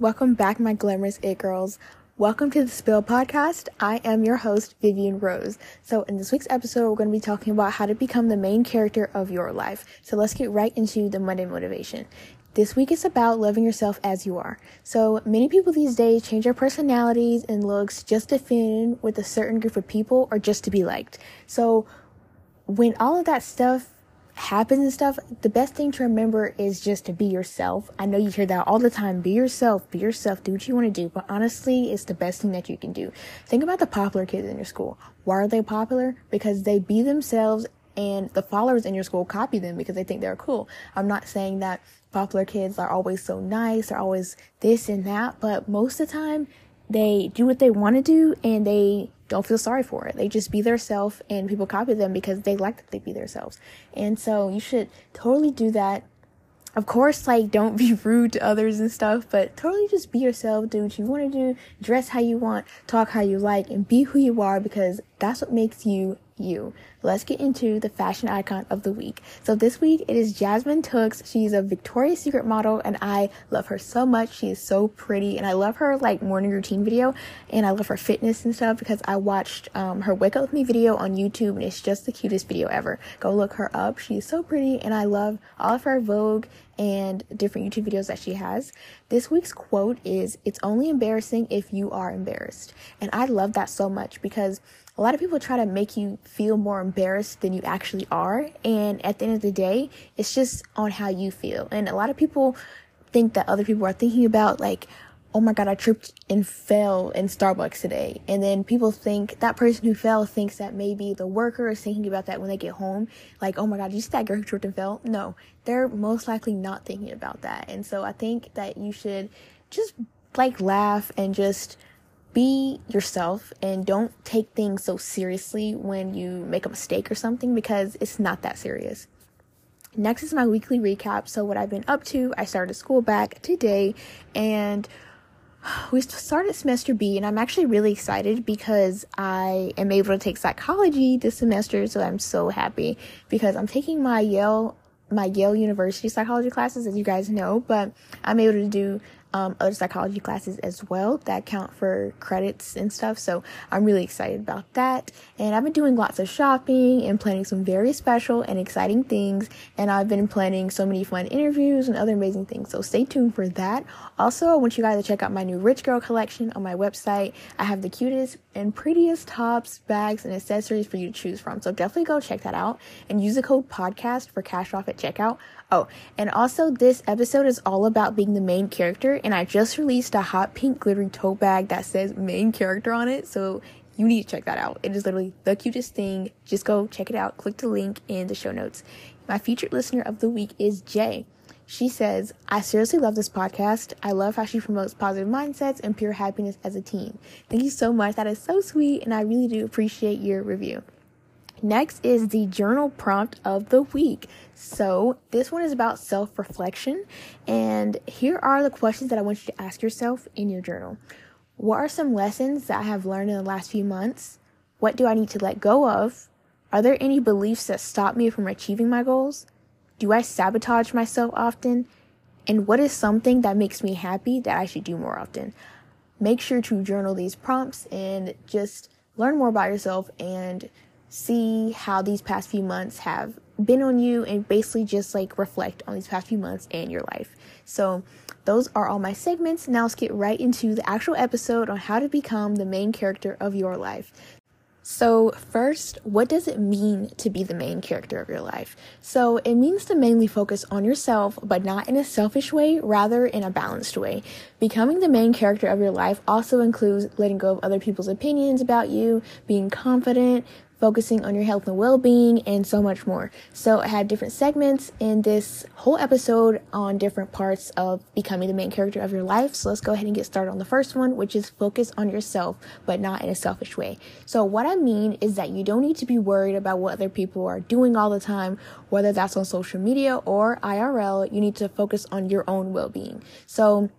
Welcome back, my glamorous it girls. Welcome to the Spill Podcast. I am your host, Vivian Rose. So, in this week's episode, we're going to be talking about how to become the main character of your life. So, let's get right into the Monday motivation. This week is about loving yourself as you are. So, many people these days change their personalities and looks just to fit in with a certain group of people or just to be liked. So, when all of that stuff happens and stuff, the best thing to remember is just to be yourself. I know you hear that all the time. Be yourself, be yourself, do what you want to do. But honestly, it's the best thing that you can do. Think about the popular kids in your school. Why are they popular? Because they be themselves and the followers in your school copy them because they think they're cool. I'm not saying that popular kids are always so nice, they're always this and that, but most of the time they do what they want to do and they don't feel sorry for it. They just be their self and people copy them because they like that they be themselves. And so you should totally do that. Of course, like don't be rude to others and stuff, but totally just be yourself, do what you want to do, dress how you want, talk how you like, and be who you are because that's what makes you you. Let's get into the fashion icon of the week. So this week it is Jasmine Tookes. She's a Victoria's Secret model and I love her so much. She is so pretty and I love her like morning routine video and I love her fitness and stuff because I watched um, her wake up with me video on YouTube and it's just the cutest video ever. Go look her up. She is so pretty and I love all of her Vogue and different YouTube videos that she has. This week's quote is, it's only embarrassing if you are embarrassed. And I love that so much because a lot of people try to make you feel more embarrassed than you actually are. And at the end of the day, it's just on how you feel. And a lot of people think that other people are thinking about like, oh my god, I tripped and fell in Starbucks today. And then people think that person who fell thinks that maybe the worker is thinking about that when they get home. Like, oh my god, you see that girl who tripped and fell? No, they're most likely not thinking about that. And so I think that you should just like laugh and just be yourself and don't take things so seriously when you make a mistake or something because it's not that serious. Next is my weekly recap. So, what I've been up to, I started school back today and we started semester B, and I'm actually really excited because I am able to take psychology this semester. So, I'm so happy because I'm taking my Yale my Yale University psychology classes, as you guys know, but I'm able to do um, other psychology classes as well that count for credits and stuff. So I'm really excited about that. And I've been doing lots of shopping and planning some very special and exciting things. And I've been planning so many fun interviews and other amazing things. So stay tuned for that. Also, I want you guys to check out my new Rich Girl collection on my website. I have the cutest and prettiest tops, bags, and accessories for you to choose from. So definitely go check that out and use the code podcast for cash off at checkout. Oh, and also this episode is all about being the main character, and I just released a hot pink glittery tote bag that says main character on it, so you need to check that out. It is literally the cutest thing. Just go check it out. Click the link in the show notes. My featured listener of the week is Jay. She says, I seriously love this podcast. I love how she promotes positive mindsets and pure happiness as a team. Thank you so much. That is so sweet, and I really do appreciate your review. Next is the journal prompt of the week. So, this one is about self reflection, and here are the questions that I want you to ask yourself in your journal. What are some lessons that I have learned in the last few months? What do I need to let go of? Are there any beliefs that stop me from achieving my goals? Do I sabotage myself often? And what is something that makes me happy that I should do more often? Make sure to journal these prompts and just learn more about yourself and see how these past few months have been on you and basically just like reflect on these past few months and your life. So, those are all my segments. Now, let's get right into the actual episode on how to become the main character of your life. So, first, what does it mean to be the main character of your life? So, it means to mainly focus on yourself, but not in a selfish way, rather in a balanced way. Becoming the main character of your life also includes letting go of other people's opinions about you, being confident, focusing on your health and well being, and so much more. So, I had different segments in this whole episode on different parts of becoming the main character of your life. So, let's go ahead and get started on the first one, which is focus on yourself, but not in a selfish way. So, what I mean is that you don't need to be worried about what other people are doing all the time, whether that's on social media or IRL. You need to focus on your own well being. So,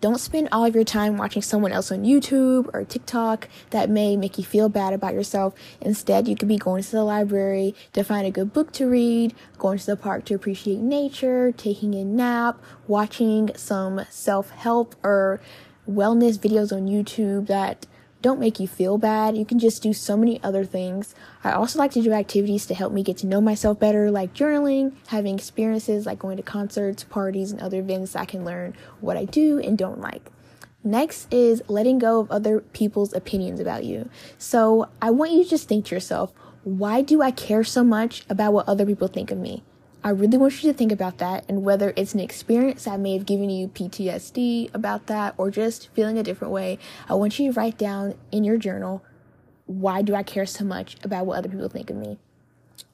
don't spend all of your time watching someone else on YouTube or TikTok that may make you feel bad about yourself. Instead, you could be going to the library to find a good book to read, going to the park to appreciate nature, taking a nap, watching some self help or wellness videos on YouTube that don't make you feel bad. You can just do so many other things. I also like to do activities to help me get to know myself better, like journaling, having experiences like going to concerts, parties, and other events. I can learn what I do and don't like. Next is letting go of other people's opinions about you. So I want you to just think to yourself, why do I care so much about what other people think of me? I really want you to think about that and whether it's an experience that may have given you PTSD about that or just feeling a different way. I want you to write down in your journal, why do I care so much about what other people think of me?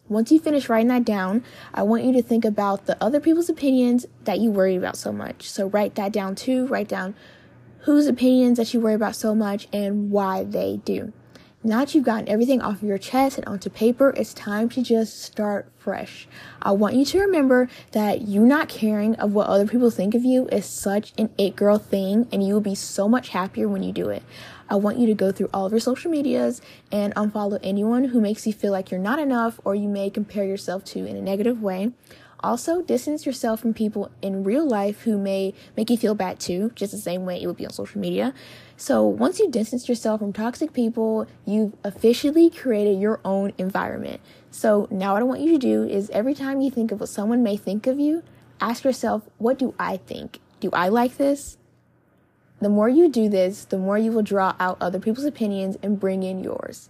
Once you finish writing that down, I want you to think about the other people's opinions that you worry about so much. So write that down too. Write down whose opinions that you worry about so much and why they do. Now that you've gotten everything off of your chest and onto paper, it's time to just start fresh. I want you to remember that you not caring of what other people think of you is such an it girl thing, and you will be so much happier when you do it. I want you to go through all of your social medias and unfollow anyone who makes you feel like you're not enough or you may compare yourself to in a negative way. Also, distance yourself from people in real life who may make you feel bad too, just the same way it would be on social media. So, once you distance yourself from toxic people, you've officially created your own environment. So, now what I want you to do is every time you think of what someone may think of you, ask yourself, what do I think? Do I like this? The more you do this, the more you will draw out other people's opinions and bring in yours.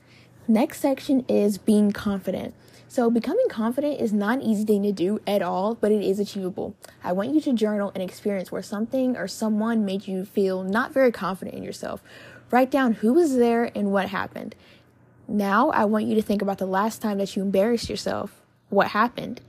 Next section is being confident. So, becoming confident is not an easy thing to do at all, but it is achievable. I want you to journal an experience where something or someone made you feel not very confident in yourself. Write down who was there and what happened. Now, I want you to think about the last time that you embarrassed yourself. What happened?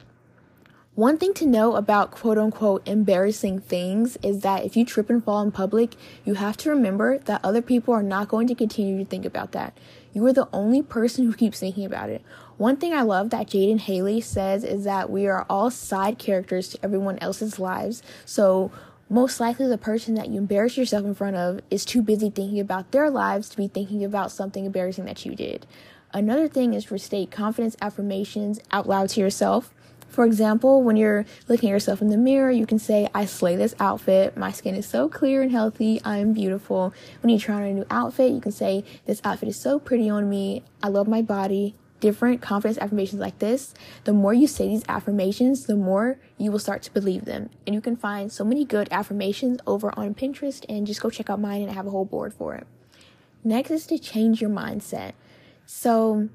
One thing to know about quote unquote embarrassing things is that if you trip and fall in public, you have to remember that other people are not going to continue to think about that. You are the only person who keeps thinking about it. One thing I love that Jaden Haley says is that we are all side characters to everyone else's lives. So, most likely the person that you embarrass yourself in front of is too busy thinking about their lives to be thinking about something embarrassing that you did. Another thing is to state confidence affirmations out loud to yourself. For example, when you're looking at yourself in the mirror, you can say, I slay this outfit. My skin is so clear and healthy. I am beautiful. When you try on a new outfit, you can say, This outfit is so pretty on me. I love my body. Different confidence affirmations like this, the more you say these affirmations, the more you will start to believe them. And you can find so many good affirmations over on Pinterest and just go check out mine and I have a whole board for it. Next is to change your mindset. So,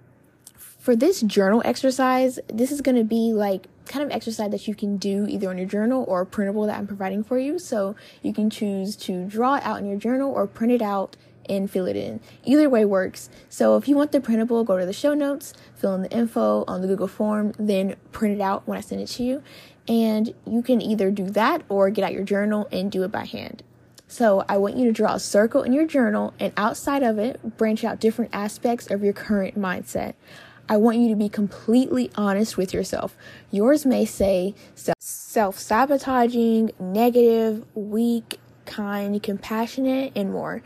for this journal exercise, this is going to be like kind of exercise that you can do either on your journal or a printable that I'm providing for you. So you can choose to draw it out in your journal or print it out and fill it in. Either way works. So if you want the printable, go to the show notes, fill in the info on the Google form, then print it out when I send it to you. And you can either do that or get out your journal and do it by hand. So I want you to draw a circle in your journal and outside of it, branch out different aspects of your current mindset. I want you to be completely honest with yourself. Yours may say self sabotaging, negative, weak, kind, compassionate, and more.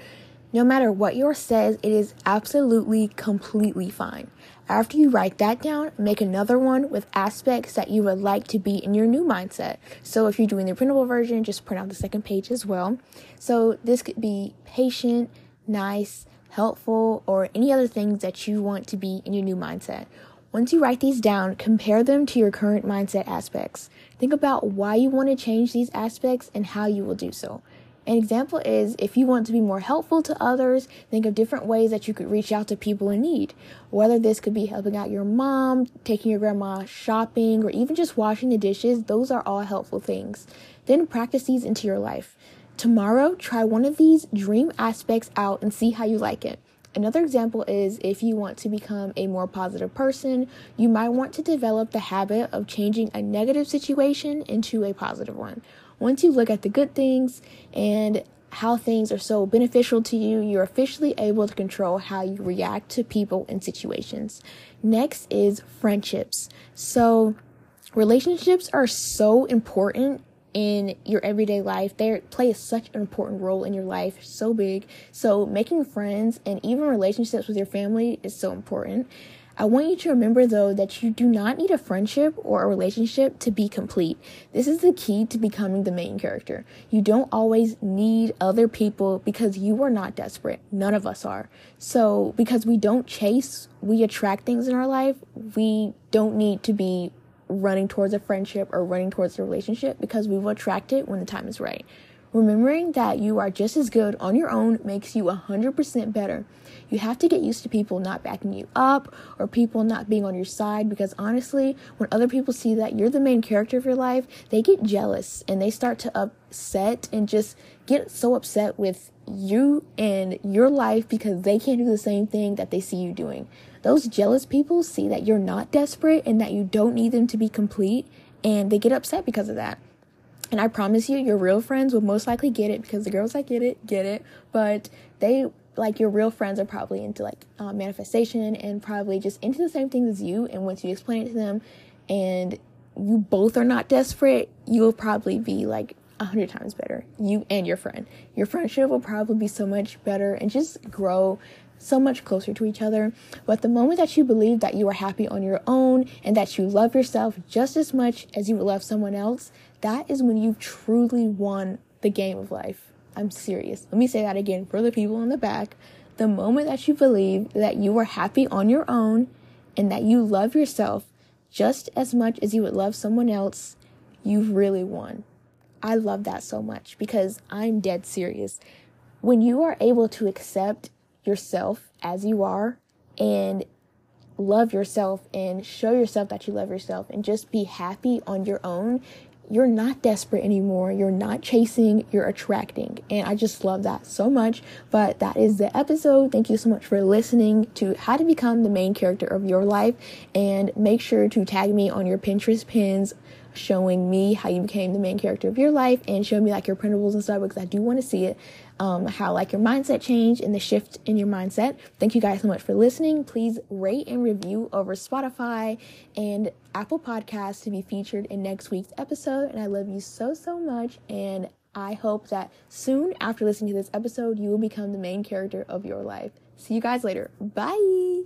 No matter what yours says, it is absolutely completely fine. After you write that down, make another one with aspects that you would like to be in your new mindset. So if you're doing the printable version, just print out the second page as well. So this could be patient, nice, helpful, or any other things that you want to be in your new mindset. Once you write these down, compare them to your current mindset aspects. Think about why you want to change these aspects and how you will do so. An example is if you want to be more helpful to others, think of different ways that you could reach out to people in need. Whether this could be helping out your mom, taking your grandma shopping, or even just washing the dishes, those are all helpful things. Then practice these into your life. Tomorrow, try one of these dream aspects out and see how you like it. Another example is if you want to become a more positive person, you might want to develop the habit of changing a negative situation into a positive one. Once you look at the good things and how things are so beneficial to you, you're officially able to control how you react to people and situations. Next is friendships. So, relationships are so important in your everyday life. They play such an important role in your life, so big. So, making friends and even relationships with your family is so important. I want you to remember though that you do not need a friendship or a relationship to be complete. This is the key to becoming the main character. You don't always need other people because you are not desperate. None of us are. So, because we don't chase, we attract things in our life, we don't need to be running towards a friendship or running towards a relationship because we will attract it when the time is right. Remembering that you are just as good on your own makes you 100% better. You have to get used to people not backing you up or people not being on your side because honestly, when other people see that you're the main character of your life, they get jealous and they start to upset and just get so upset with you and your life because they can't do the same thing that they see you doing. Those jealous people see that you're not desperate and that you don't need them to be complete and they get upset because of that. And I promise you, your real friends will most likely get it because the girls that get it, get it. But they, like, your real friends are probably into, like, uh, manifestation and probably just into the same things as you. And once you explain it to them and you both are not desperate, you'll probably be, like, a hundred times better. You and your friend. Your friendship will probably be so much better and just grow so much closer to each other. But the moment that you believe that you are happy on your own and that you love yourself just as much as you would love someone else, that is when you've truly won the game of life. I'm serious. Let me say that again for the people in the back. The moment that you believe that you are happy on your own and that you love yourself just as much as you would love someone else, you've really won. I love that so much because I'm dead serious. When you are able to accept yourself as you are and love yourself and show yourself that you love yourself and just be happy on your own, you're not desperate anymore. You're not chasing, you're attracting. And I just love that so much. But that is the episode. Thank you so much for listening to how to become the main character of your life. And make sure to tag me on your Pinterest pins showing me how you became the main character of your life and show me like your printables and stuff because I do want to see it. Um, how like your mindset changed and the shift in your mindset. Thank you guys so much for listening. Please rate and review over Spotify and Apple Podcasts to be featured in next week's episode. And I love you so, so much. And I hope that soon after listening to this episode, you will become the main character of your life. See you guys later. Bye.